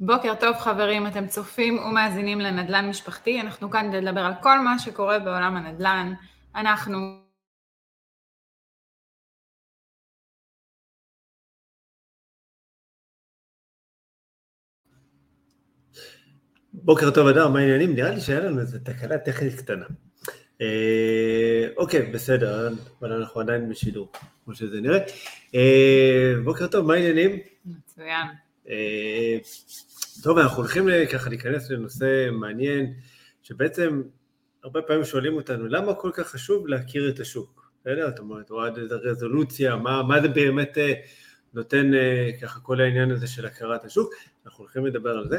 בוקר טוב חברים, אתם צופים ומאזינים לנדל"ן משפחתי, אנחנו כאן כדי לדבר על כל מה שקורה בעולם הנדל"ן. אנחנו בוקר טוב אדר, מה העניינים? נראה לי שהיה לנו איזו תקלה טכנית קטנה. אה, אוקיי, בסדר, אבל אנחנו עדיין בשידור, כמו שזה נראה. אה, בוקר טוב, מה העניינים? מצוין. אה, טוב, אנחנו הולכים ככה להיכנס לנושא מעניין, שבעצם הרבה פעמים שואלים אותנו, למה כל כך חשוב להכיר את השוק? בסדר? זאת אומרת, או עד איזה רזולוציה, מה, מה זה באמת אה, נותן אה, ככה כל העניין הזה של הכרת השוק? אנחנו הולכים לדבר על זה,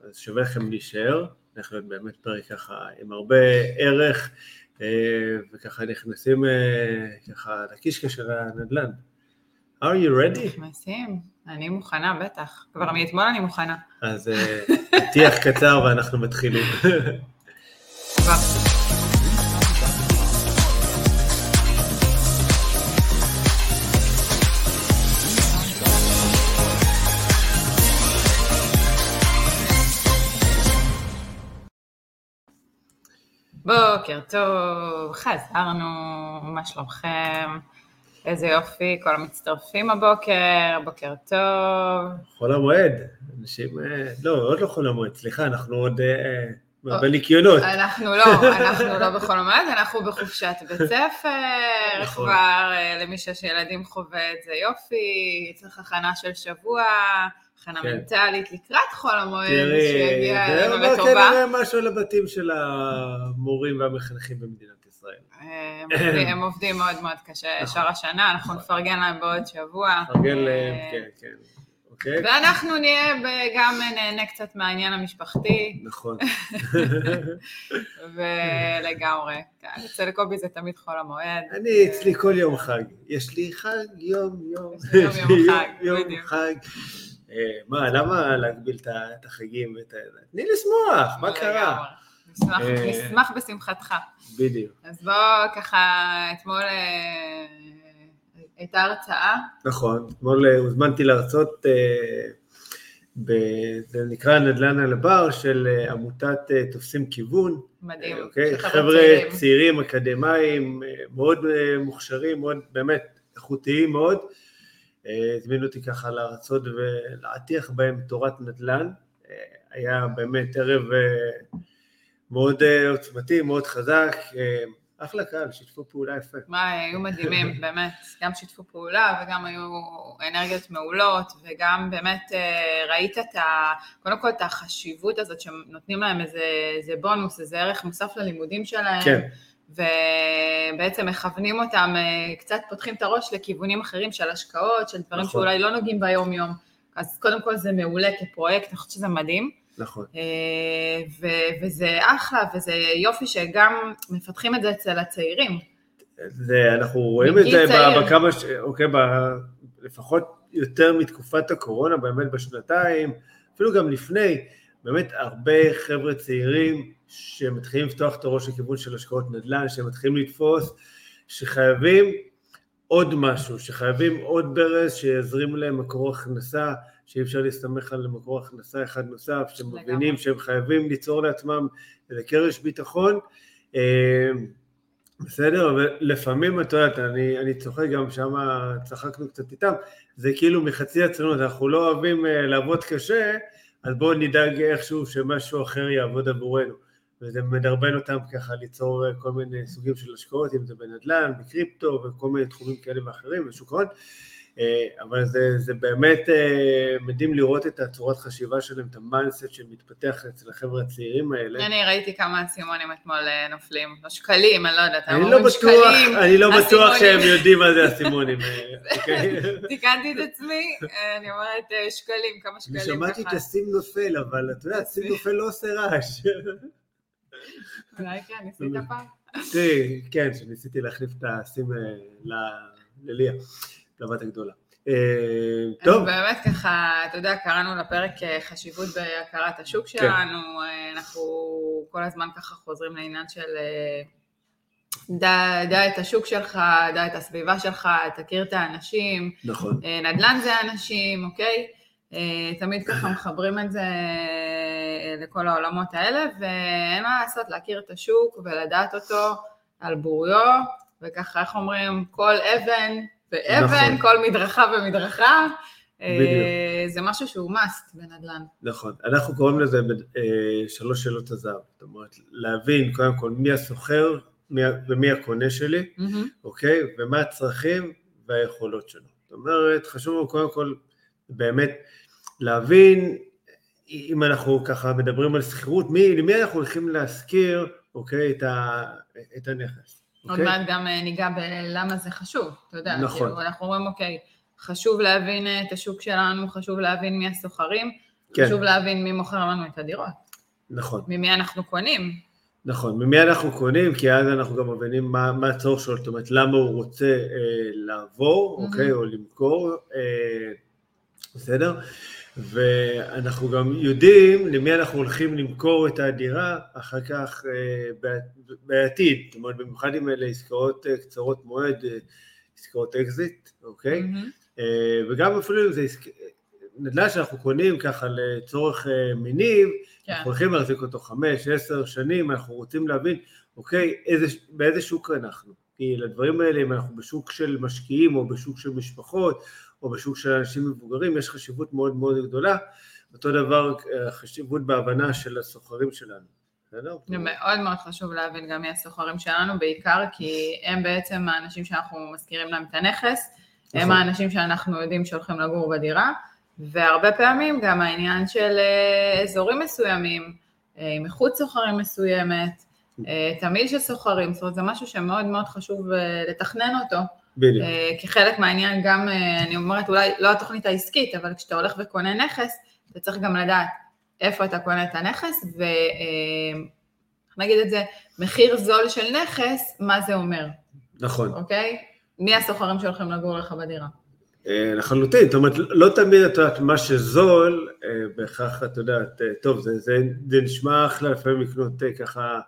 אז שווה לכם להישאר, הולך להיות באמת פרק ככה עם הרבה ערך, וככה נכנסים ככה לקישקע של הנדל"ן. Are you ready? נכנסים, אני מוכנה, בטח. כבר מאתמול אני מוכנה. אז אה, פתיח קצר ואנחנו מתחילים. בוקר טוב, חזרנו, מה שלומכם? איזה יופי, כל המצטרפים הבוקר, בוקר טוב. חול המועד, אנשים, אה, לא, עוד לא חול המועד, סליחה, אנחנו עוד אה, בניקיונות. אנחנו לא, אנחנו לא בכל המועד, אנחנו בחופשת בית ספר, נכון. כבר אה, למי שיש ילדים חווה את זה יופי, צריך הכנה של שבוע, הכנה כן. מנטלית לקראת חול המועד, תראי, שיגיע זה אלינו אומר לטובה. כנראה משהו על הבתים של המורים והמחנכים במדינת ישראל. הם עובדים- הם עובדים מאוד מאוד קשה נכון. שאר השנה, אנחנו נפרגן להם בעוד שבוע. פרגן להם, אה, כן, כן, אוקיי? ואנחנו נהיה גם נהנה קצת מהעניין המשפחתי, נכון. ולגמרי. כן, אצל קובי זה תמיד חול המועד. אני, אצלי כל יום חג. יש לי חג יום יום. יש לי יום יום יש לי חג, יום בדיוק. חג. אה, מה, למה להגביל את החגים? ואת ה- תני לשמוח, מה קרה? נשמח- אה, נשמח בשמחתך. בדיוק. אז בוא ככה, אתמול אה, הייתה הרצאה, נכון, אתמול אה, הוזמנתי להרצות, ב- זה נקרא נדל"ן על הבר של עמותת תופסים כיוון. מדהים. אוקיי, חבר'ה צעירים. צעירים, אקדמאים, מאוד מוכשרים, מאוד באמת איכותיים מאוד. הזמינו אותי ככה להרצות ולהטיח בהם תורת נדל"ן. היה באמת ערב מאוד אה, עוצמתי, מאוד חזק. אה, אחלה קהל, שיתפו פעולה יפה. מה, היו מדהימים, באמת, גם שיתפו פעולה וגם היו אנרגיות מעולות וגם באמת אה, ראית את ה... קודם כל את החשיבות הזאת שנותנים להם איזה, איזה בונוס, איזה ערך מוסף ללימודים שלהם. כן. ובעצם מכוונים אותם, קצת פותחים את הראש לכיוונים אחרים של השקעות, של דברים נכון. שאולי לא נוגעים ביום יום. אז קודם כל זה מעולה כפרויקט, אני חושבת שזה מדהים. נכון. אה, ו- וזה אחלה, וזה יופי שגם מפתחים את זה אצל הצעירים. זה, אנחנו רואים את זה צעיר. בכמה, ש- אוקיי, ב, לפחות יותר מתקופת הקורונה, באמת בשנתיים, אפילו גם לפני, באמת הרבה חבר'ה צעירים שמתחילים לפתוח את הראש לכיוון של השקעות נדל"ן, שמתחילים לתפוס, שחייבים עוד משהו, שחייבים עוד ברז שיזרים להם מקור הכנסה, שאי אפשר להסתמך על מקור הכנסה אחד נוסף, שמבינים. שהם חייבים ליצור לעצמם איזה קרש ביטחון. אה, בסדר, אבל לפעמים, את יודעת, אני, אני צוחק גם שם, צחקנו קצת איתם, זה כאילו מחצי עצלנות, אנחנו לא אוהבים אה, לעבוד קשה, אז בואו נדאג איכשהו שמשהו אחר יעבוד עבורנו. וזה מדרבן אותם ככה ליצור אה, כל מיני סוגים של השקעות, אם זה בנדל"ן, בקריפטו וכל מיני תחומים כאלה ואחרים, בשוק ההון. אה, אבל זה, זה באמת אה, מדהים לראות את הצורת חשיבה שלהם, את ה mindset שמתפתח אצל החבר'ה הצעירים האלה. אני ראיתי כמה אסימונים אתמול אה, נופלים, לא שקלים, אני לא יודעת, אני הם לא אומרים בטוח, שקלים, אני לא בטוח. שהם יודעים מה זה אסימונים, אוקיי? תיקנתי את עצמי, אני אומרת שקלים, כמה אני שקלים. שמעתי ככה. את הסים נופל, אבל את יודעת, סים נופל לא עושה רעש. אולי כן, ניסית פעם? כן, שניסיתי להחליף את הסים ל- לליה, לבת הגדולה. אה, טוב, אז באמת ככה, אתה יודע, קראנו לפרק אה, חשיבות בהכרת השוק כן. שלנו, אה, אנחנו כל הזמן ככה חוזרים לעניין של דע, דע את השוק שלך, דע את הסביבה שלך, תכיר את האנשים, נכון, נדל"ן זה אנשים, אוקיי? תמיד ככה מחברים את זה לכל העולמות האלה, ואין מה לעשות, להכיר את השוק ולדעת אותו על בוריו, וככה, איך אומרים, כל אבן ואבן, נכון. כל מדרכה ומדרכה. בדיוק. זה משהו שהוא must בנדל"ן. נכון. אנחנו קוראים לזה שלוש שאלות הזהב. זאת אומרת, להבין קודם כל מי הסוחר ומי הקונה שלי, mm-hmm. אוקיי? ומה הצרכים והיכולות שלו. זאת אומרת, חשוב קודם כל באמת להבין, אם אנחנו ככה מדברים על שכירות, למי אנחנו הולכים להשכיר, אוקיי, את, ה, את הנכס. עוד אוקיי? מעט גם אה, ניגע בלמה זה חשוב, אתה יודע, נכון. כאילו, אנחנו אומרים, אוקיי, חשוב להבין אה, את השוק שלנו, חשוב להבין מי הסוחרים, כן. חשוב להבין מי מוכר לנו את הדירות. נכון. ממי אנחנו קונים. נכון, ממי אנחנו קונים, כי אז אנחנו גם מבינים מה, מה הצורך שלו, זאת אומרת, למה הוא רוצה אה, לעבור, mm-hmm. אוקיי, או למכור, אה, בסדר? ואנחנו גם יודעים למי אנחנו הולכים למכור את הדירה אחר כך אה, בעתיד, זאת אומרת, במיוחד אם אלה עסקאות אה, קצרות מועד, אה, עסקאות אקזיט, אוקיי? Mm-hmm. וגם אפילו אם זה עסק... נדל"ן שאנחנו קונים ככה לצורך מניב, כן. אנחנו הולכים להחזיק אותו חמש, עשר שנים, אנחנו רוצים להבין, אוקיי, איזה, באיזה שוק אנחנו. כי לדברים האלה, אם אנחנו בשוק של משקיעים או בשוק של משפחות או בשוק של אנשים מבוגרים, יש חשיבות מאוד מאוד גדולה. אותו דבר חשיבות בהבנה של הסוחרים שלנו. זה מאוד מאוד חשוב להבין גם מי הסוחרים שלנו, בעיקר כי הם בעצם האנשים שאנחנו מזכירים להם את הנכס, הם נכון. האנשים שאנחנו יודעים שהולכים לגור בדירה, והרבה פעמים גם העניין של אה, אזורים מסוימים, אה, עם איכות סוחרים מסוימת, אה, תמיד של סוחרים, זאת אומרת זה משהו שמאוד מאוד חשוב לתכנן אותו. בדיוק. כחלק מהעניין גם, אני אומרת, אולי לא התוכנית העסקית, אבל כשאתה הולך וקונה נכס, אתה צריך גם לדעת איפה אתה קונה את הנכס, ונגיד את זה, מחיר זול של נכס, מה זה אומר. נכון. אוקיי? מי הסוחרים שהולכים לגור לך בדירה? אה, לחלוטין, זאת אומרת, לא תמיד את יודעת מה שזול, אה, בהכרח את יודעת, אה, טוב, זה, זה, זה נשמע אחלה לפעמים לקנות ככה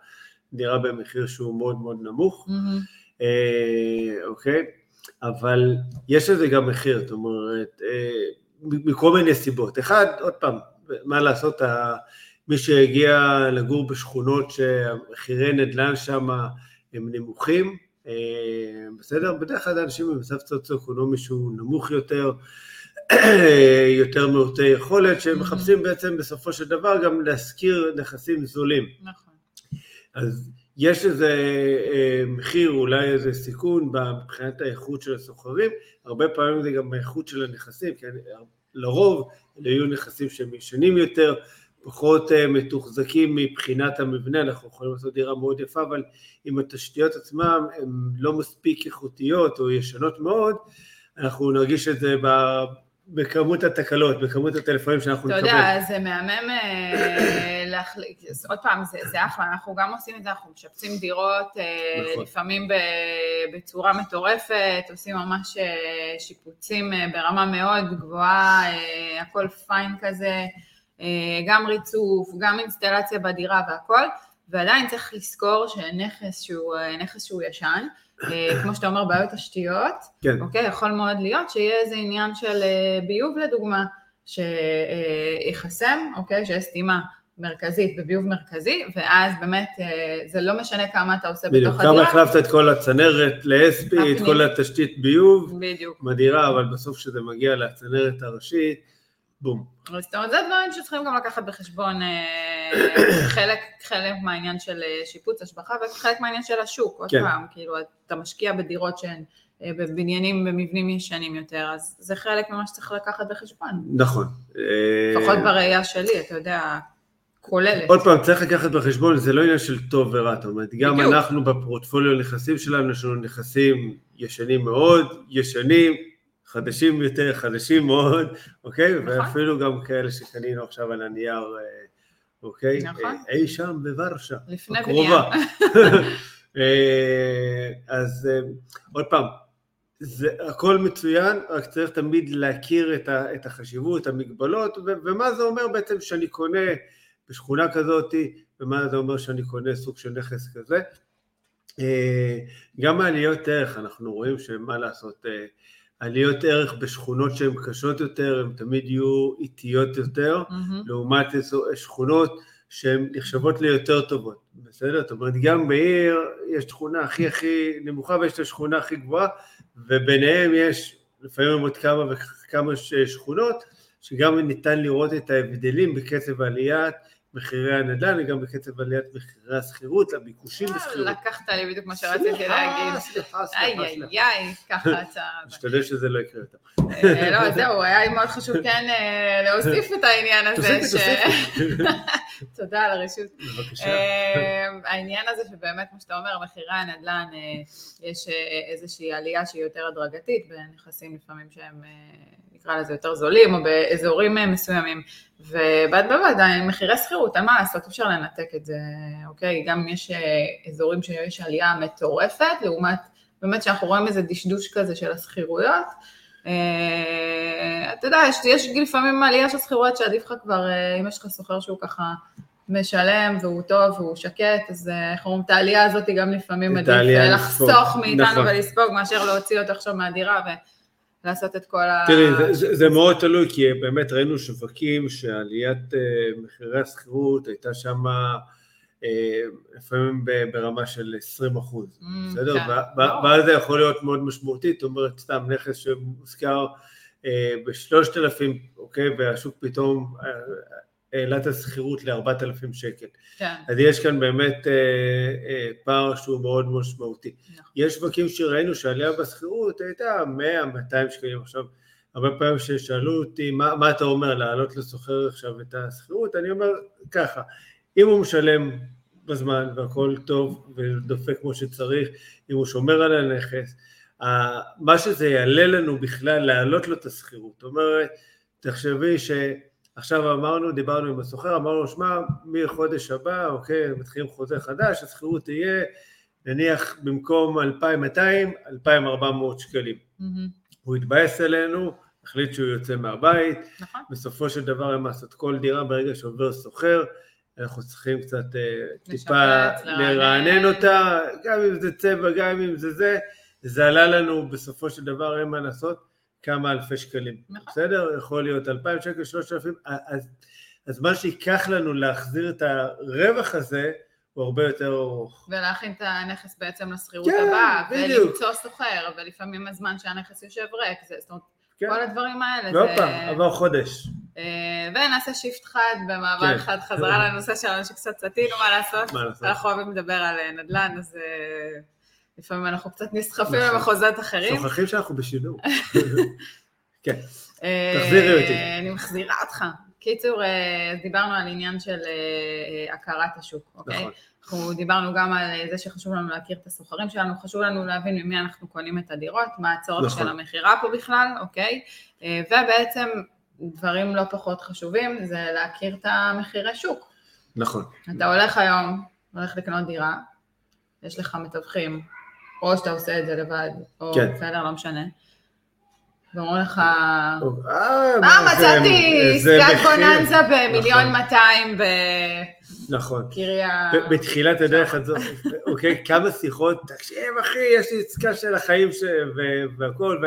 דירה במחיר שהוא מאוד מאוד נמוך, mm-hmm. אוקיי? אבל יש לזה גם מחיר, זאת אומרת, מכל מיני סיבות. אחד, עוד פעם, מה לעשות, מי שהגיע לגור בשכונות שהמחירי נדל"ן שם הם נמוכים, אה, בסדר? בדרך כלל אנשים במצב סוציו-אקונומי שהוא נמוך יותר, יותר מעוטי יכולת, שהם מחפשים בעצם בסופו של דבר גם להשכיר נכסים זולים. נכון. אז יש איזה אה, מחיר, אולי איזה סיכון מבחינת האיכות של הסוחרים, הרבה פעמים זה גם האיכות של הנכסים, כי לרוב אלה יהיו נכסים שהם ישנים יותר, פחות אה, מתוחזקים מבחינת המבנה, אנחנו יכולים לעשות דירה מאוד יפה, אבל אם התשתיות עצמן הן לא מספיק איכותיות או ישנות מאוד, אנחנו נרגיש את זה בכמות התקלות, בכמות הטלפונים שאנחנו נקבל. אתה יודע, זה מהמם אה, להחליט, עוד פעם, זה, זה אחלה, אנחנו גם עושים את זה, אנחנו משפצים דירות, אה, נכון. לפעמים בצורה מטורפת, עושים ממש שיפוצים ברמה מאוד גבוהה, הכל פיין כזה. אה, גם ריצוף, גם אינסטלציה בדירה והכל, ועדיין צריך לזכור שנכס שהוא אה, שהוא ישן, אה, כמו שאתה אומר בעיות תשתיות, כן. אוקיי, יכול מאוד להיות שיהיה איזה עניין של ביוב לדוגמה, שיחסם, אוקיי, שיש סתימה מרכזית בביוב מרכזי, ואז באמת זה לא משנה כמה אתה עושה בדיוק, בתוך הדירה. בדיוק, כמה החלפת את כל הצנרת ל-SP, את כל התשתית ביוב, בדיוק. בדירה, אבל בסוף כשזה מגיע לצנרת הראשית, בום. זאת אומרת, זה דברים שצריכים גם לקחת בחשבון אה, חלק, חלק מהעניין של אה, שיפוץ השבחה וחלק מהעניין של השוק, עוד כן. פעם, כאילו אתה משקיע בדירות שהן אה, בבניינים, במבנים ישנים יותר, אז זה חלק ממה שצריך לקחת בחשבון. נכון. לפחות בראייה שלי, אתה יודע, כוללת. עוד פעם, צריך לקחת בחשבון, זה לא עניין של טוב ורע, זאת אומרת, גם בדיוק. אנחנו בפורטפוליו נכסים שלנו, יש לנו נכסים ישנים מאוד, ישנים, חדשים יותר, חדשים מאוד, אוקיי? נכון. ואפילו גם כאלה שקנינו עכשיו על הנייר, אה, אוקיי? נכון. אי שם בוורשה. לפני בנייה. אה, אז אה, עוד פעם, זה הכל מצוין, רק צריך תמיד להכיר את, ה, את החשיבות, המגבלות, ו, ומה זה אומר בעצם שאני קונה בשכונה כזאת, ומה זה אומר שאני קונה סוג של נכס כזה. גם מעליות ערך, אנחנו רואים שמה לעשות, עליות ערך בשכונות שהן קשות יותר, הן תמיד יהיו איטיות יותר, מהמם. לעומת שכונות שהן נחשבות ליותר טובות, בסדר? זאת אומרת, גם בעיר יש שכונה הכי הכי נמוכה ויש את השכונה הכי גבוהה, וביניהם יש לפעמים עוד כמה וכמה שכונות, שגם ניתן לראות את ההבדלים בקצב עליית מחירי הנדל"ן וגם בקצב עליית מחירי השכירות, הביקושים בשכירות. לקחת לי בדיוק מה שרציתי להגיד. סליחה, איי סליחה, איי סליחה. איי, ככה אתה... משתדל שזה לא יקרה יותר. אה, לא, זהו, היה לי מאוד חשוב כן אה, להוסיף את העניין הזה. תוסיפי, ש- תוסיפי. תודה על הרשות. בבקשה. אה, העניין הזה שבאמת, כמו שאתה אומר, מחירי הנדל"ן, אה, יש אה, איזושהי עלייה שהיא יותר הדרגתית בנכסים לפעמים שהם, אה, נקרא לזה יותר זולים, או באזורים אה, מסוימים, ובד בבד, אה, מחירי שכירות, אין מה לעשות, אי אפשר לנתק את זה, אוקיי? גם יש אה, אזורים שיש עלייה מטורפת, לעומת באמת שאנחנו רואים איזה דשדוש כזה של השכירויות. אתה יודע, יש, יש לפעמים עלייה של שכירויות שעדיף לך כבר, אם יש לך סוחר שהוא ככה משלם והוא טוב והוא שקט, אז איך אומרים, את העלייה הזאת גם לפעמים עדיף. לחסוך מאיתנו נכון. ולספוג מאשר להוציא אותו עכשיו מהדירה ולעשות את כל ה... תראי, זה- זה- זה מאוד תלוי, כי באמת ראינו שווקים שעליית אה, מחירי השכירות הייתה שם לפעמים ב- ברמה של 20 אחוז, Mm, בסדר? כן. לא. ואז זה יכול להיות מאוד משמעותי, זאת אומרת, סתם נכס שמושכר אה, בשלושת אלפים, אוקיי, והשוק פתאום אה, העלה את השכירות ל-4,000 שקל. כן, אז יש כאן באמת אה, אה, פער שהוא מאוד משמעותי. נכון. יש שווקים שראינו שהעלייה בשכירות הייתה 100-200 שקלים. עכשיו, הרבה פעמים ששאלו אותי, מה, מה אתה אומר, להעלות לשוכר עכשיו את השכירות? אני אומר ככה, אם הוא משלם בזמן והכל טוב ודופק כמו שצריך, אם הוא שומר על הנכס, מה שזה יעלה לנו בכלל להעלות לו את השכירות. זאת אומרת, תחשבי שעכשיו אמרנו, דיברנו עם הסוחר, אמרנו, שמע, מחודש הבא, אוקיי, מתחילים חוזה חדש, השכירות תהיה נניח במקום 2,200, 2,400 שקלים. מהמם. הוא התבאס עלינו, החליט שהוא יוצא מהבית, נכון. בסופו של דבר הם לעשות כל דירה ברגע שעובר סוחר, אנחנו צריכים קצת אה, טיפה. לרענן אותה, גם אם זה צבע, גם אם זה זה, זה עלה לנו בסופו של דבר, אין מה לעשות, כמה אלפי שקלים. נכון. בסדר? יכול להיות 2,000 שקל, 3,000, אז הזמן שייקח לנו להחזיר את הרווח הזה, הוא הרבה יותר ארוך. ולהכין את הנכס בעצם לשכירות כן, הבאה, בדיוק. ולמצוא סוחר, ולפעמים הזמן שהנכס יושב ריק, זה, זאת אומרת, כן. כל הדברים האלה, ועוד זה... פעם, עבר חודש. אה, ונעשה שיפט חד במעבר כן. חד חזרה לנושא שלנו שקצת סטינו מה לעשות. מה לעשות? אנחנו אוהבים לדבר על אה, נדל"ן, אז אה, לפעמים אנחנו קצת נסחפים נכון. למחוזות אחרים. שוכחים שאנחנו בשידור. כן, אה, תחזירי אותי. אני מחזירה אותך. קיצור, אה, דיברנו על עניין של אה, הכרת השוק, אוקיי? נכון. אנחנו דיברנו גם על זה שחשוב לנו להכיר את הסוחרים שלנו, חשוב לנו להבין ממי אנחנו קונים את הדירות, מה הצורך נכון. של המכירה פה בכלל, אוקיי? ובעצם דברים לא פחות חשובים זה להכיר את המחירי שוק. נכון. אתה הולך היום, הולך לקנות דירה, יש לך מתווכים, או שאתה עושה את זה לבד, או כן. בסדר, לא משנה. ואומרים לך, אה, אה, מצאתי עסקת מחיר. בוננזה במיליון נכון. 200 נכון. בקריה... ב- בתחילת הדרך הזאת, אוקיי, כמה שיחות, תקשיב אחי, יש לי עסקה של החיים ש... ו- והכל,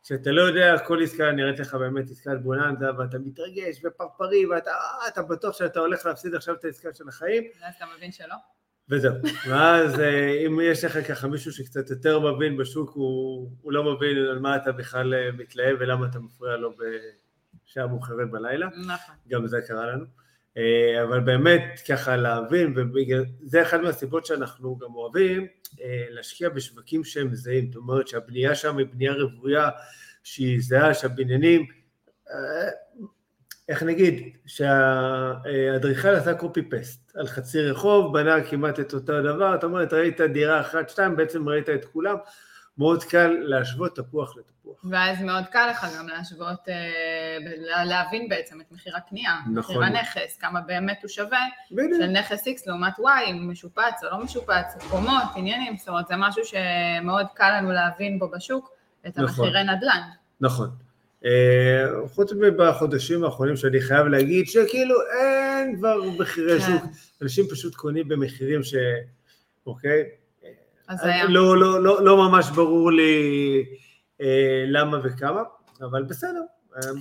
וכשאתה לא יודע, כל עסקה נראית לך באמת עסקת בוננזה, ואתה מתרגש ופרפרי, ואתה אה, בטוח שאתה הולך להפסיד עכשיו את העסקה של החיים, ואז אתה מבין שלא? וזהו. ואז אה, אם יש לך ככה מישהו שקצת יותר מבין בשוק, הוא, הוא לא מבין על מה אתה בכלל אה, מתלהב ולמה אתה מפריע לו בשעה מאוחרת בלילה. נכון. גם זה קרה לנו. אה, אבל באמת ככה להבין, ובגלל זה אחת מהסיבות שאנחנו גם אוהבים להשקיע בשווקים שהם זהים, זאת אומרת שהבנייה שם היא בנייה רוויה, שהיא זהה, שהבניינים, איך נגיד, שהאדריכל עשה קופי פסט על חצי רחוב, בנה כמעט את אותו דבר, זאת אומרת ראית דירה אחת, שתיים, בעצם ראית את כולם, מאוד קל להשוות תפוח לתפוח. ואז מאוד קל לך גם להשוות, אה, להבין בעצם את מחיר הקנייה, נכון. מחיר הנכס, כמה באמת הוא שווה, בדיוק. של נכס X לעומת Y, אם משופץ או לא משופץ, קומות, עניינים, זאת אומרת, זה משהו שמאוד קל לנו להבין בו בשוק, את נכון. המחירי נדל"ן. נכון. אה, חוץ מבחודשים האחרונים שאני חייב להגיד שכאילו אין כבר מחירי כן. שוק, אנשים פשוט קונים במחירים ש... אוקיי? אז היה. לא, לא, לא, לא ממש ברור לי אה, למה וכמה, אבל בסדר,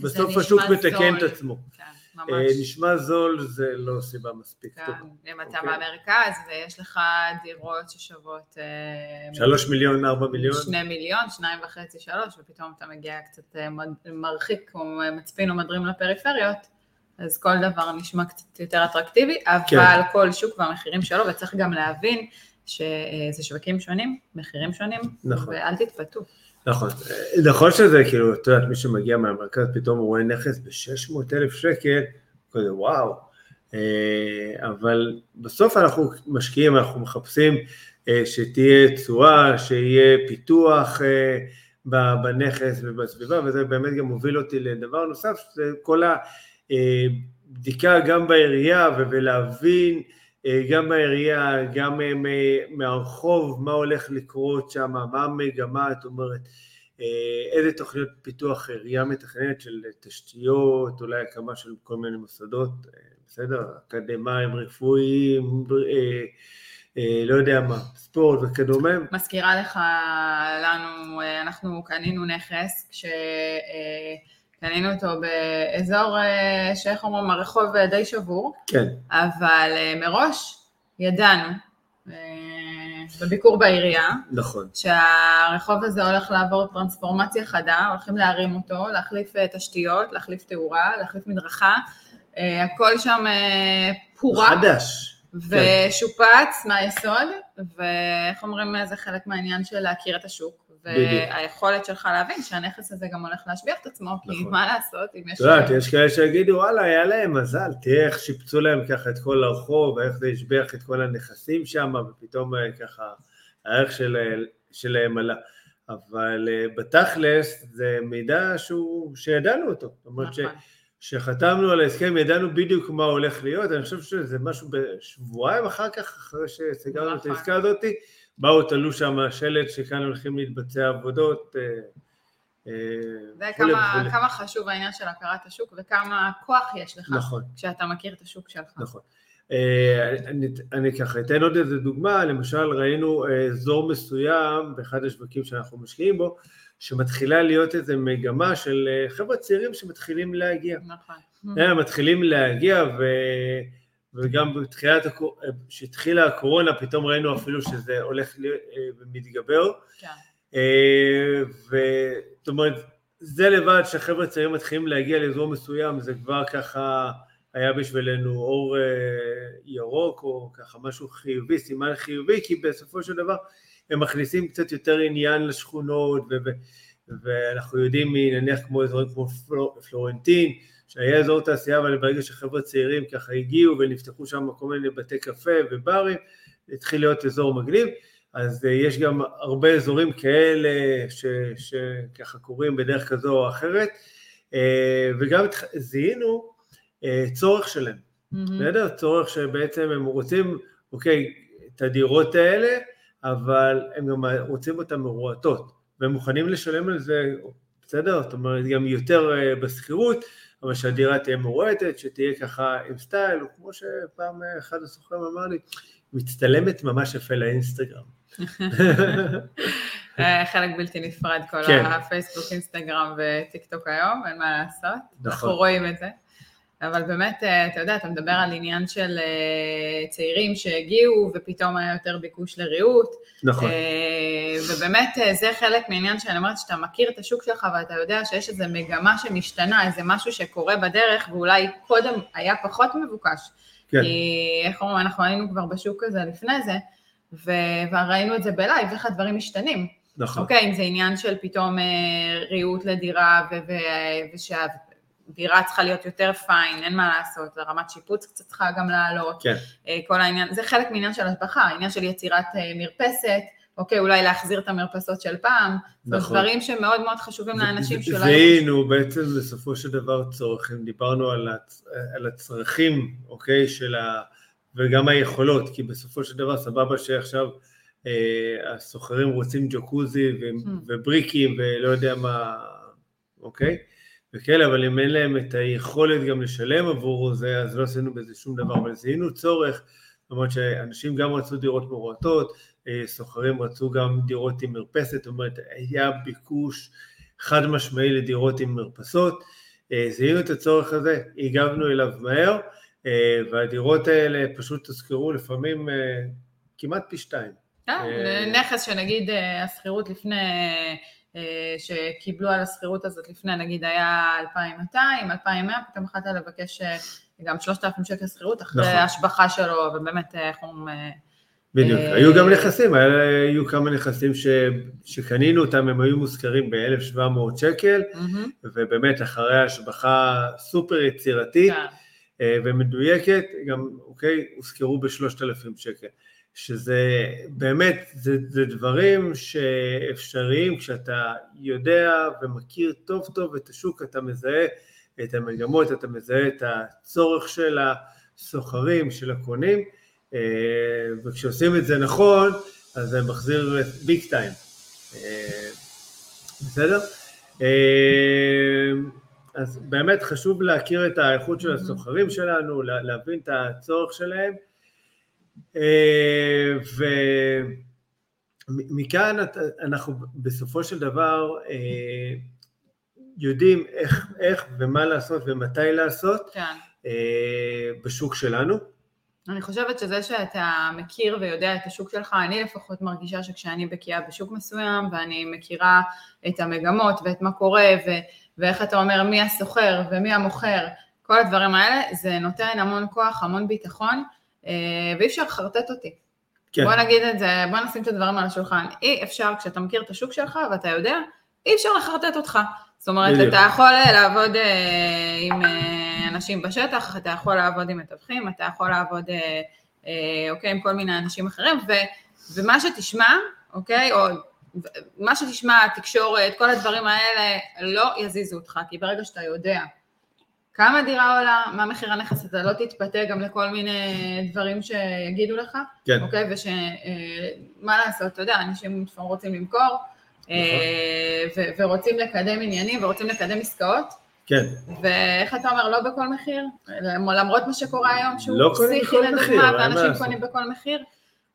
בסוף השוק מתקן את עצמו. כן, אה, ממש. נשמע זול זה לא סיבה מספיק כן, טובה. אם אתה אוקיי. במרכז ויש לך דירות ששוות אה, שלוש מיליון, ארבע מיליון, שני מיליון, שניים וחצי, שלוש, ופתאום אתה מגיע קצת אה, מרחיק כמו מצפין או מדרים לפריפריות, אז כל דבר נשמע קצת יותר אטרקטיבי, אבל כן. כל שוק והמחירים שלו, וצריך גם להבין שזה שווקים שונים, מחירים שונים, נכון. ואל תתפתו. נכון, נכון שזה כאילו, את יודעת, מי שמגיע מהמרכז פתאום רואה נכס ב-600 אלף שקל, כזה וואו, אה, אבל בסוף אנחנו משקיעים, אנחנו מחפשים אה, שתהיה תשואה, שיהיה פיתוח אה, בנכס ובסביבה, וזה באמת גם מוביל אותי לדבר נוסף, שזה כל הבדיקה גם בעירייה ולהבין גם בעירייה, גם אה, מהרחוב, מה הולך לקרות שם, מה המגמה, את אומרת, אה, איזה תוכניות פיתוח עירייה מתכננת של תשתיות, אולי הקמה של כל מיני מוסדות, אה, בסדר, אקדמיים, רפואיים, אה, אה, לא יודע מה, ספורט וכדומה, מזכירה לך לנו, אה, אנחנו קנינו נכס, כשקנינו אותו באזור אה, שאיך אומרים, הרחוב אה, די שבור, כן, אבל אה, מראש ידענו, בביקור בעירייה, נכון, שהרחוב הזה הולך לעבור טרנספורמציה חדה, הולכים להרים אותו, להחליף תשתיות, להחליף תאורה, להחליף מדרכה, הכל שם פורק חדש, ושופץ מהיסוד, ואיך אומרים, זה חלק מהעניין של להכיר את השוק. והיכולת שלך להבין שהנכס הזה גם הולך להשביח את עצמו, כי נכון. מה לעשות, אם יש... את יודעת, יש כאלה שיגידו, וואלה, היה להם מזל, תראה איך שיפצו להם ככה את כל הרחוב, ואיך זה השביח את כל הנכסים שם, ופתאום אה, ככה הערך של, שלהם עלה. אבל אה, בתכלס זה מידע שהוא, שידענו אותו. זאת אומרת, ש, נכון. שחתמנו על ההסכם, ידענו בדיוק מה הולך להיות, אני חושב שזה משהו בשבועיים אחר כך, אחרי שסגרנו את נכון. העסקה הזאת, באו, תלו שם שלט שכאן הולכים להתבצע עבודות. אה, אה, זה וכולי כמה, וכולי. כמה חשוב העניין של הכרת השוק, וכמה כוח יש לך נכון. כשאתה מכיר את השוק שלך. נכון. אה, אני, אני ככה אתן עוד איזה דוגמה, למשל ראינו אזור מסוים באחד השווקים שאנחנו משקיעים בו, שמתחילה להיות איזו מגמה של חבר'ה צעירים שמתחילים להגיע. נכון. הם מתחילים להגיע ו... וגם בתחילת, כשהתחילה הקורונה פתאום ראינו אפילו שזה הולך אה, ומתגבר. כן. אה, וזאת אומרת, זה לבד שהחבר'ה הצעירים מתחילים להגיע לאזור מסוים, זה כבר ככה היה בשבילנו אור אה, ירוק, או ככה משהו חיובי, סימן חיובי, כי בסופו של דבר הם מכניסים קצת יותר עניין לשכונות, ו- ואנחנו יודעים נניח כמו אזורים כמו פלור, פלורנטין, שהיה אזור תעשייה, אבל ברגע שחבר'ה צעירים ככה הגיעו ונפתחו שם כל מיני בתי קפה וברים, התחיל להיות אזור מגניב. אז אה, יש גם הרבה אזורים כאלה ש, שככה קורים בדרך כזו או אחרת, אה, וגם זיהינו אה, צורך שלהם. בסדר? צורך שבעצם הם רוצים, אוקיי, את הדירות האלה, אבל הם גם רוצים אותן מרועטות, והם מוכנים לשלם על זה, בסדר? זאת אומרת, גם יותר אה, בשכירות, אבל שהדירה תהיה מרועטת, שתהיה ככה עם סטייל, כמו שפעם אה, אחד הסוחרים אמר לי, מצטלמת ממש יפה לאינסטגרם. אה, חלק בלתי נפרד, כל כן. הפייסבוק, אינסטגרם וטיק טוק היום, אין מה לעשות. נכון. אנחנו רואים את זה. אבל באמת, אה, אתה יודע, אתה מדבר על עניין של אה, צעירים שהגיעו ופתאום היה יותר ביקוש לריהוט. נכון, אה, ובאמת זה חלק מעניין שאני אומרת שאתה מכיר את השוק שלך ואתה יודע שיש איזו מגמה שמשתנה, איזה משהו שקורה בדרך ואולי קודם היה פחות מבוקש. כן, כי איך אומרים, אנחנו היינו כבר בשוק הזה לפני זה, וראינו את זה בלייב, איך הדברים משתנים. נכון. אוקיי, אם זה עניין של פתאום ריהוט לדירה, ו- ו- ושהדירה צריכה להיות יותר פיין, אין מה לעשות, רמת שיפוץ קצת צריכה גם לעלות. כן, אה, כל העניין, זה חלק מעניין של השבחה, העניין של יצירת אה, מרפסת, אוקיי, אולי להחזיר את המרפסות של פעם, נכון. דברים שמאוד מאוד חשובים לאנשים ז- שלא... זיהינו בעצם בסופו של דבר צורך, דיברנו על, הצ... על הצרכים, אוקיי, של ה... וגם היכולות, כי בסופו של דבר סבבה שעכשיו אה, הסוחרים רוצים ג'קוזי ו... Hmm. ובריקים ולא יודע מה, אוקיי? וכאלה, אבל אם אין להם את היכולת גם לשלם עבור זה, אז לא עשינו בזה שום דבר, אבל זיהינו צורך, למרות שאנשים גם רצו דירות מורטות, סוחרים רצו גם דירות עם מרפסת, זאת אומרת, היה ביקוש חד משמעי לדירות עם מרפסות. זיהינו את הצורך הזה, הגבנו אליו מהר, והדירות האלה פשוט תוזכרו לפעמים כמעט פי שתיים. נכס שנגיד השכירות לפני אה, שקיבלו על השכירות הזאת לפני, נגיד היה 2,200, 2,100, פתאום יכולת לבקש אה, גם 3,000 שקל שכירות אחרי נכון. ההשבחה שלו, ובאמת, איך אומרים... אה, בדיוק, היו גם נכסים, היו כמה נכסים ש, שקנינו אותם, הם היו מושכרים ב-1,700 שקל, mm-hmm. ובאמת אחרי ההשבחה סופר יצירתית כן. ומדויקת, גם, אוקיי, הושכרו ב-3,000 שקל. שזה באמת, זה, זה דברים שאפשריים כשאתה יודע ומכיר טוב טוב את השוק, אתה מזהה את המגמות, אתה מזהה את הצורך של הסוחרים, של הקונים, אה, וכשעושים את זה נכון, אז זה מחזיר ביג טיים. אה, בסדר? אה, אז באמת חשוב להכיר את האיכות של הסוחרים שלנו, להבין את הצורך שלהם, ומכאן אנחנו בסופו של דבר אה, יודעים איך, איך ומה לעשות ומתי לעשות כן. אה, בשוק שלנו. אני חושבת שזה שאתה מכיר ויודע את השוק שלך, אני לפחות מרגישה שכשאני בקיאה בשוק מסוים ואני מכירה את המגמות ואת מה קורה ו- ואיך אתה אומר מי הסוחר ומי המוכר, כל הדברים האלה, זה נותן המון כוח, המון ביטחון, אה, ואי אפשר לחרטט אותי. כן. בוא נגיד את זה, בוא נשים את הדברים על השולחן. אי אפשר, כשאתה מכיר את השוק שלך ואתה יודע, אי אפשר לחרטט אותך. זאת אומרת, בדיוק. אתה יכול אה, לעבוד אה, עם אנשים בשטח, אתה יכול לעבוד עם מתווכים, אתה יכול לעבוד, אוקיי, עם כל מיני אנשים אחרים, ו, ומה שתשמע, אוקיי, או מה שתשמע, תקשורת, כל הדברים האלה, לא יזיזו אותך, כי ברגע שאתה יודע כמה דירה עולה, מה מחיר הנכס, אתה לא תתפתה גם לכל מיני דברים שיגידו לך, כן. אוקיי, ושמה אה, לעשות, אתה יודע, אנשים רוצים למכור, נכון. אה, ו- ורוצים לקדם עניינים ורוצים לקדם עסקאות, כן. ואיך אתה אומר, לא בכל מחיר, למרות מה שקורה היום, שהוא לא פסיכי לדוגמה, ואנשים קונים בכל מחיר,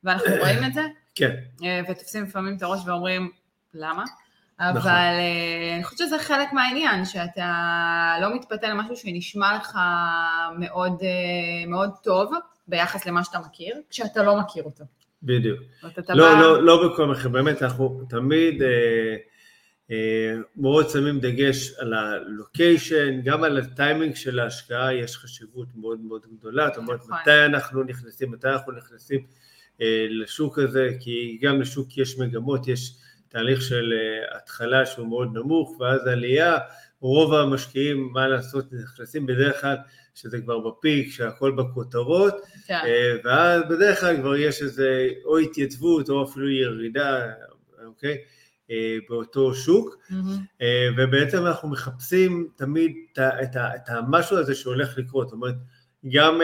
ואנחנו רואים את זה, כן. אה, ותופסים לפעמים את הראש ואומרים, למה? אבל נכון. אני חושבת שזה חלק מהעניין, שאתה לא מתפתה למשהו שנשמע לך מאוד, אה, מאוד טוב ביחס למה שאתה מכיר, כשאתה לא מכיר אותו. בדיוק. לא, בא... לא, לא בכל מחיר, באמת אנחנו תמיד אה, אה, מאוד שמים דגש על הלוקיישן, גם על הטיימינג של ההשקעה יש חשיבות מאוד מאוד גדולה, זאת אומרת נכון. מתי אנחנו נכנסים, מתי אנחנו נכנסים אה, לשוק הזה, כי גם לשוק יש מגמות, יש תהליך של אה, התחלה שהוא מאוד נמוך ואז עלייה, רוב המשקיעים, מה לעשות, נכנסים בדרך כלל שזה כבר בפיק, שהכל בכותרות, כן. אה, ואז בדרך כלל כבר יש איזה או התייצבות או אפילו ירידה, אוקיי? אה, באותו שוק, mm-hmm. ובעצם אנחנו מחפשים תמיד את המשהו הזה שהולך לקרות, זאת אומרת, גם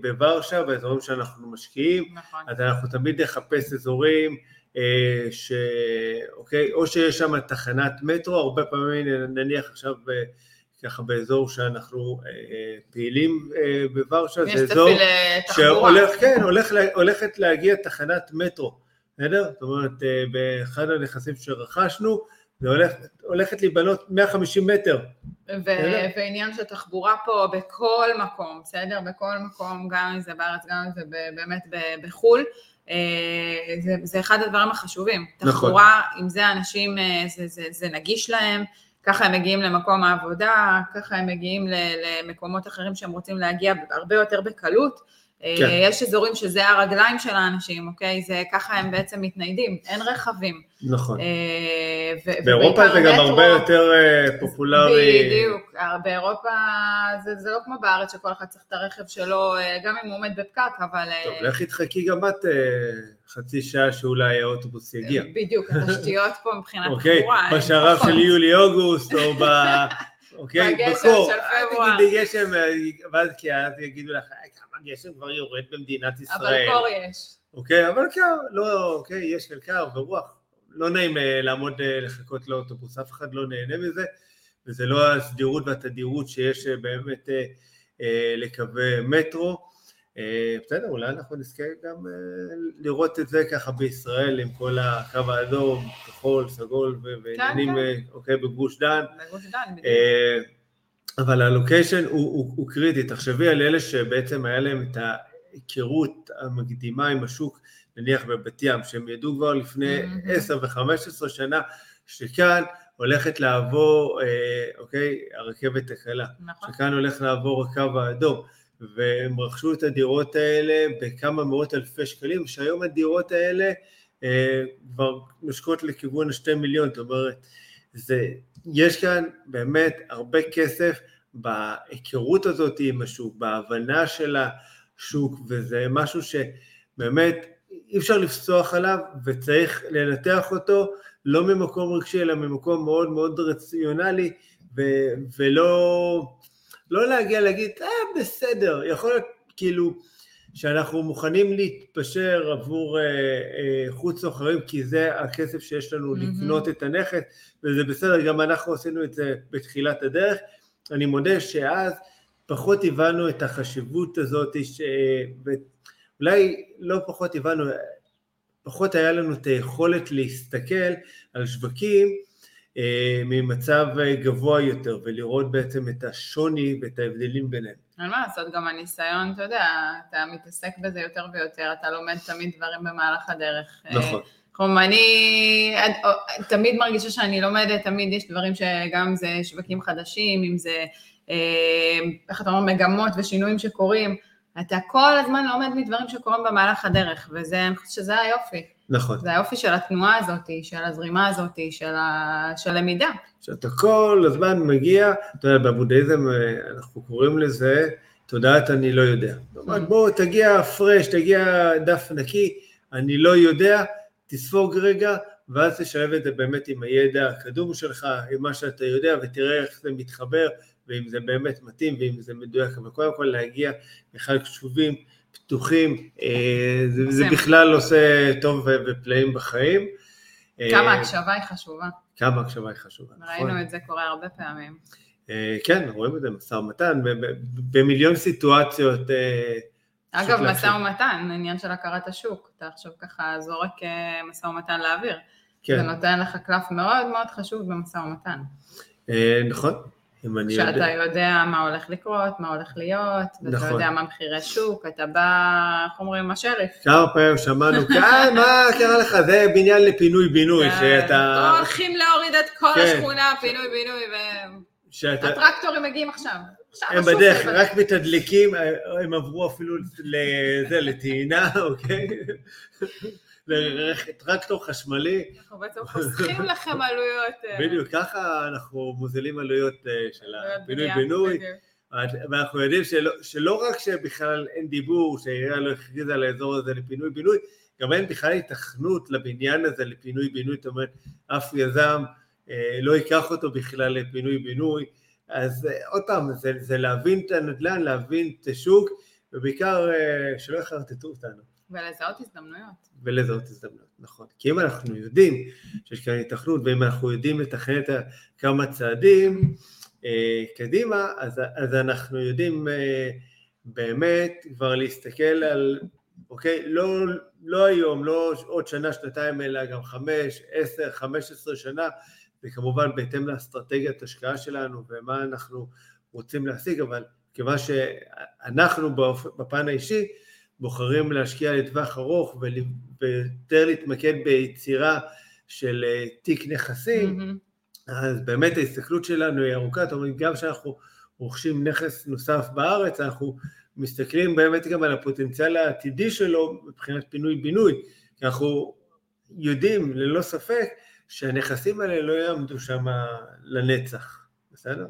בוורשה, באזורים שאנחנו משקיעים, נכון. אז אנחנו תמיד נחפש אזורים ש... אוקיי, או שיש שם תחנת מטרו, הרבה פעמים נניח עכשיו ככה באזור שאנחנו אה, פעילים אה, בוורשה, זה אזור שהולך, כן, הולך, הולכת להגיע תחנת מטרו, בסדר? זאת אומרת, באחד הנכסים שרכשנו, זה הולך, הולכת להיבנות 150 מטר. ו- ועניין של תחבורה פה בכל מקום, בסדר? בכל מקום, גם אם זה בארץ, גם אם זה באמת בחו"ל. אה, זה, זה אחד הדברים החשובים. נכון. תחבורה, אם זה אנשים, אה, זה, זה, זה נגיש להם, ככה הם מגיעים למקום העבודה, ככה הם מגיעים למקומות אחרים שהם רוצים להגיע הרבה יותר בקלות. כן. אה, יש אזורים שזה הרגליים של האנשים, אוקיי? זה ככה הם בעצם מתניידים, אין רכבים. נכון. אה, באירופה זה גם הרבה יותר אה, פופולרי. בדיוק, באירופה זה, זה לא כמו בארץ שכל אחד צריך את הרכב שלו, גם אם הוא עומד בפקק, אבל... טוב, לכי תחכי גם את חצי שעה שאולי האוטובוס יגיע. בדיוק, התשתיות פה מבחינת אוקיי, תחבורה. אוקיי, בשרב של יולי-אוגוסט, או ב... אוקיי, בקור. של פברואר. תגידי גשם, ואז כי אז יגידו לך, הגשם כבר יורד במדינת ישראל. אבל קור יש. אוקיי, אבל קר, לא, אוקיי, יש כאן קר ורוח. לא נעים אה, לעמוד אה, לחכות לאוטובוס, אף אחד לא נהנה מזה, וזה לא הסדירות והתדירות שיש אה, באמת לקווי מטרו. בסדר, אולי אנחנו נזכה גם לראות את זה ככה בישראל עם כל הקו האדום, כחול, סגול ועניינים, כן, כן. אוקיי, בגוש דן. בגוש דן, בדיוק. אבל הלוקיישן הוא, הוא, הוא קריטי, תחשבי על אלה שבעצם היה להם את ההיכרות המקדימה עם השוק, נניח בבת ים, שהם ידעו כבר לפני עשר ו-15 שנה, שכאן הולכת לעבור, אה, אוקיי, הרכבת הקלה, נכון. שכאן הולך לעבור הקו האדום, והם רכשו את הדירות האלה בכמה מאות אלפי שקלים, שהיום הדירות האלה אה, כבר נושקות לכיוון השתי מיליון, זאת אומרת, זה, יש כאן באמת הרבה כסף בהיכרות הזאת עם השוק, בהבנה של השוק, וזה משהו שבאמת אי אפשר לפסוח עליו וצריך לנתח אותו לא ממקום רגשי אלא ממקום מאוד מאוד רציונלי ו- ולא לא להגיע להגיד אה בסדר, יכול להיות כאילו שאנחנו מוכנים להתפשר עבור אה, אה, חוץ סוחרים כי זה הכסף שיש לנו mm-hmm. לקנות את הנכס וזה בסדר, גם אנחנו עשינו את זה בתחילת הדרך. אני מודה שאז פחות הבנו את החשיבות הזאת, ש... ואולי לא פחות הבנו, פחות היה לנו את היכולת להסתכל על שווקים אה, ממצב גבוה יותר ולראות בעצם את השוני ואת ההבדלים ביניהם. אין מה לעשות, גם הניסיון, אתה יודע, אתה מתעסק בזה יותר ויותר, אתה לומד תמיד דברים במהלך הדרך. נכון. כלומר, אני תמיד מרגישה שאני לומדת, תמיד יש דברים שגם זה שווקים חדשים, אם זה, אה, איך אתה אומר, מגמות ושינויים שקורים, אתה כל הזמן לומד מדברים שקורים במהלך הדרך, וזה, אני חושבת שזה היופי. נכון. זה היופי של התנועה הזאת, של הזרימה הזאת, של, ה... של הלמידה. שאתה כל הזמן מגיע, אתה יודע, בבודהיזם אה, אנחנו קוראים לזה תודעת אני לא יודע. אומרת, mm. בוא תגיע פרש, תגיע דף נקי, אני לא יודע, תספוג רגע, ואז תשלב את זה באמת עם הידע הקדום שלך, עם מה שאתה יודע, ותראה איך זה מתחבר, ואם זה באמת מתאים, ואם זה מדויק, אבל קודם כל להגיע בכלל קשובים, פתוחים, אה, זה, זה בכלל עושה טוב ופלאים בחיים. כמה אה, הקשבה היא חשובה. כמה הקשבה היא חשובה, נכון. ראינו את זה קורה הרבה פעמים. אה, כן, רואים את זה, משא ומתן, במיליון סיטואציות. אגב, משא ומתן, עניין של הכרת השוק, אתה עכשיו ככה זורק משא ומתן לאוויר. כן. זה נותן לך קלף מאוד מאוד חשוב במשא ומתן. נכון, אם אני יודע... שאתה יודע מה הולך לקרות, מה הולך להיות, ואתה נכון. יודע מה מחירי שוק, אתה בא, איך אומרים, השריף. כמה פעמים שמענו, כאן, מה קרה לך, זה בניין לפינוי-בינוי, כן. שאתה... הולכים להוריד את כל כן. השכונה, פינוי-בינוי, והטרקטורים מגיעים עכשיו. הם בדרך, רק מתדלקים, הם עברו אפילו לזה, לטעינה, אוקיי? לטרקטור חשמלי. אנחנו בעצם חוסכים לכם עלויות. אה. בדיוק, ככה אנחנו מוזילים עלויות אה, של הפינוי-בינוי. ואנחנו יודעים שלא, שלא רק שבכלל אין דיבור, שהעירייה לא הכריזה על האזור הזה לפינוי-בינוי, גם אין בכלל התכנות לבניין הזה לפינוי-בינוי, זאת אומרת, אף יזם אה, לא ייקח אותו בכלל לפינוי-בינוי. אז אה, עוד פעם, זה, זה להבין את הנדל"ן, להבין את השוק, ובעיקר אה, שלא יחרטטו אותנו. ולזהות הזדמנויות. ולזהות הזדמנויות, נכון. כי אם אנחנו יודעים שיש כאן התכנות, ואם אנחנו יודעים לתכנן את כמה צעדים אה, קדימה, אז, אז אנחנו יודעים אה, באמת כבר להסתכל על, אוקיי, לא, לא היום, לא עוד שנה, שנתיים, אלא גם חמש, עשר, חמש עשרה שנה, וכמובן בהתאם לאסטרטגיית השקעה שלנו ומה אנחנו רוצים להשיג, אבל כיוון שאנחנו בפן האישי, בוחרים להשקיע לטווח ארוך ויותר להתמקד ביצירה של אה, תיק נכסים, mm-hmm. אז באמת ההסתכלות שלנו היא ארוכה, זאת אומרת גם כשאנחנו רוכשים נכס נוסף בארץ, אנחנו מסתכלים באמת גם על הפוטנציאל העתידי שלו מבחינת פינוי-בינוי, כי אנחנו יודעים ללא ספק שהנכסים האלה לא יעמדו שם לנצח, בסדר?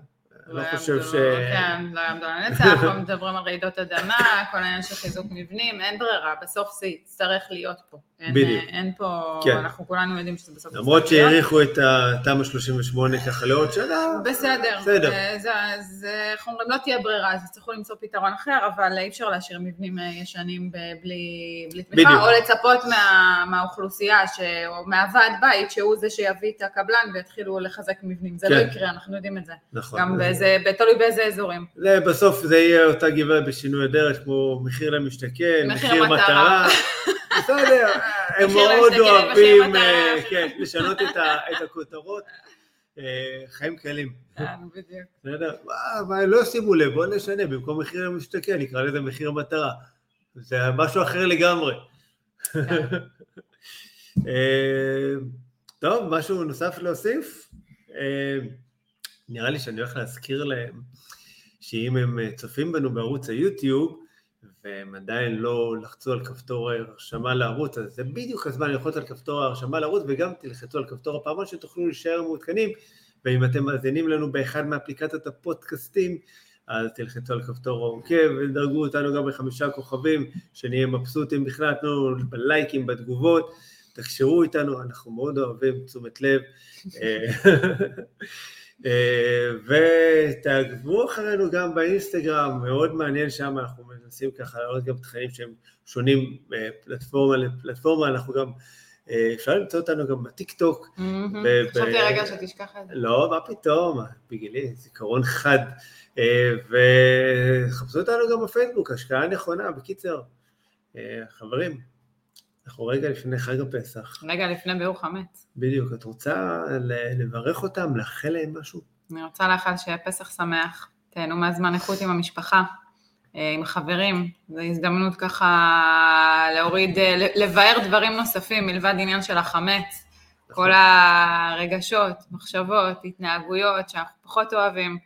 לא חושב ש... כן, לא יעמדו על הנצח, לא מדברים על רעידות אדמה, כל העניין של חיזוק מבנים, אין ברירה, בסוף זה יצטרך להיות פה. בדיוק. אין פה, כן. אנחנו כולנו יודעים שזה בסוף... למרות צריך להיות. שהאריכו את התמ"א 38 ככה לעוד שנה, בסדר, בסדר. אה, זה, זה, איך אומרים, לא תהיה ברירה, אז יצטרכו למצוא פתרון אחר, אבל אי אפשר להשאיר מבנים אה, ישנים בלי, תמיכה. או לצפות מה, מהאוכלוסייה, או מהוועד בית, שהוא זה שיביא את הקבלן ויתחילו לחזק מבנים. זה כן. לא יקרה, אנחנו יודעים את זה. נכון. באיזה, תלוי באיזה אזורים. זה בסוף זה יהיה אותה גברת בשינוי הדרך, כמו מחיר למשתכן, מחיר מטרה. בסדר, הם מאוד אוהבים, אה. כן, לשנות את הכותרות. אה, חיים קלים, כן, בדיוק. בסדר? לא שימו לב, בואו נשנה, במקום מחיר למשתכן נקרא לזה מחיר מטרה. זה משהו אחר לגמרי. אה, טוב, משהו נוסף להוסיף? אה, נראה לי שאני הולך להזכיר להם שאם הם אה, צופים בנו בערוץ היוטיוב, והם עדיין לא לחצו על כפתור הרשמה לערוץ, אז זה בדיוק הזמן ללחוץ על כפתור ההרשמה לערוץ, וגם תלחצו על כפתור הפעמון שתוכלו להישאר מעודכנים, ואם אתם מאזינים לנו באחד מאפליקציות הפודקאסטים, אז תלחצו על כפתור העוקב ודרגו אותנו גם בחמישה כוכבים, שנהיה מבסוטים בכלל, תנו לנו בלייקים, בתגובות, תקשרו איתנו, אנחנו מאוד אוהבים תשומת לב. אה, ותעקבו אחרינו גם באינסטגרם, מאוד מעניין שם, אנחנו מנסים ככה להראות גם תכנים שהם שונים אה, פלטפורמה לפלטפורמה, אנחנו גם, אה, אפשר למצוא אותנו גם בטיק טוק, חשבתי רגע שתשכח את זה. לא, מה פתאום, בגילי, זיכרון חד, וחפשו אותנו גם בפייסבוק, השקעה נכונה, בקיצר, חברים, אנחנו רגע לפני חג הפסח, רגע לפני ביאור חמץ. בדיוק, את רוצה לברך אותם, לאחל להם משהו? אני רוצה לאחל שיהיה פסח שמח, תהנו מהזמן איכות עם המשפחה, אה, עם החברים, זו הזדמנות ככה להוריד, אה, לבאר דברים נוספים מלבד עניין של החמץ, כל הרגשות, מחשבות, התנהגויות שאנחנו פחות אוהבים,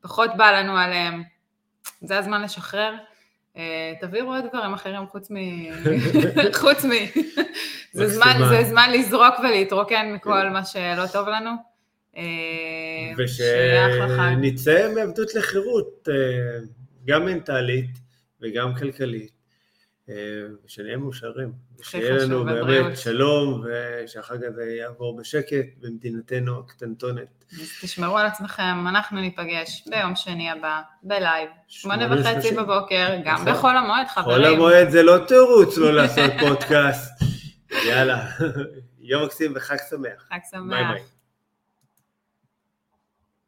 פחות בא לנו עליהם, זה הזמן לשחרר. אה, תעבירו עוד דברים אחרים חוץ מ... חוץ מ... זה זמן. זה זמן לזרוק ולהתרוקן מכל מה שלא טוב לנו. אה. ושנצא מעבדות לחירות, אה, גם מנטלית וגם כלכלית, ושנהיה מאושרים. ושיהיה חשוב, לנו. באמת שלום, ושהחג הזה יעבור בשקט במדינתנו הקטנטונת. אז תשמרו על עצמכם, אנחנו ניפגש ביום שני הבא, בלייב, שמונה וחצי. בבוקר, גם נכון. בחול המועד, חול חברים. המועד זה לא תירוץ לא לעשות פודקאסט. יאללה, יום מקסים וחג שמח. חג ביי שמח. ביי.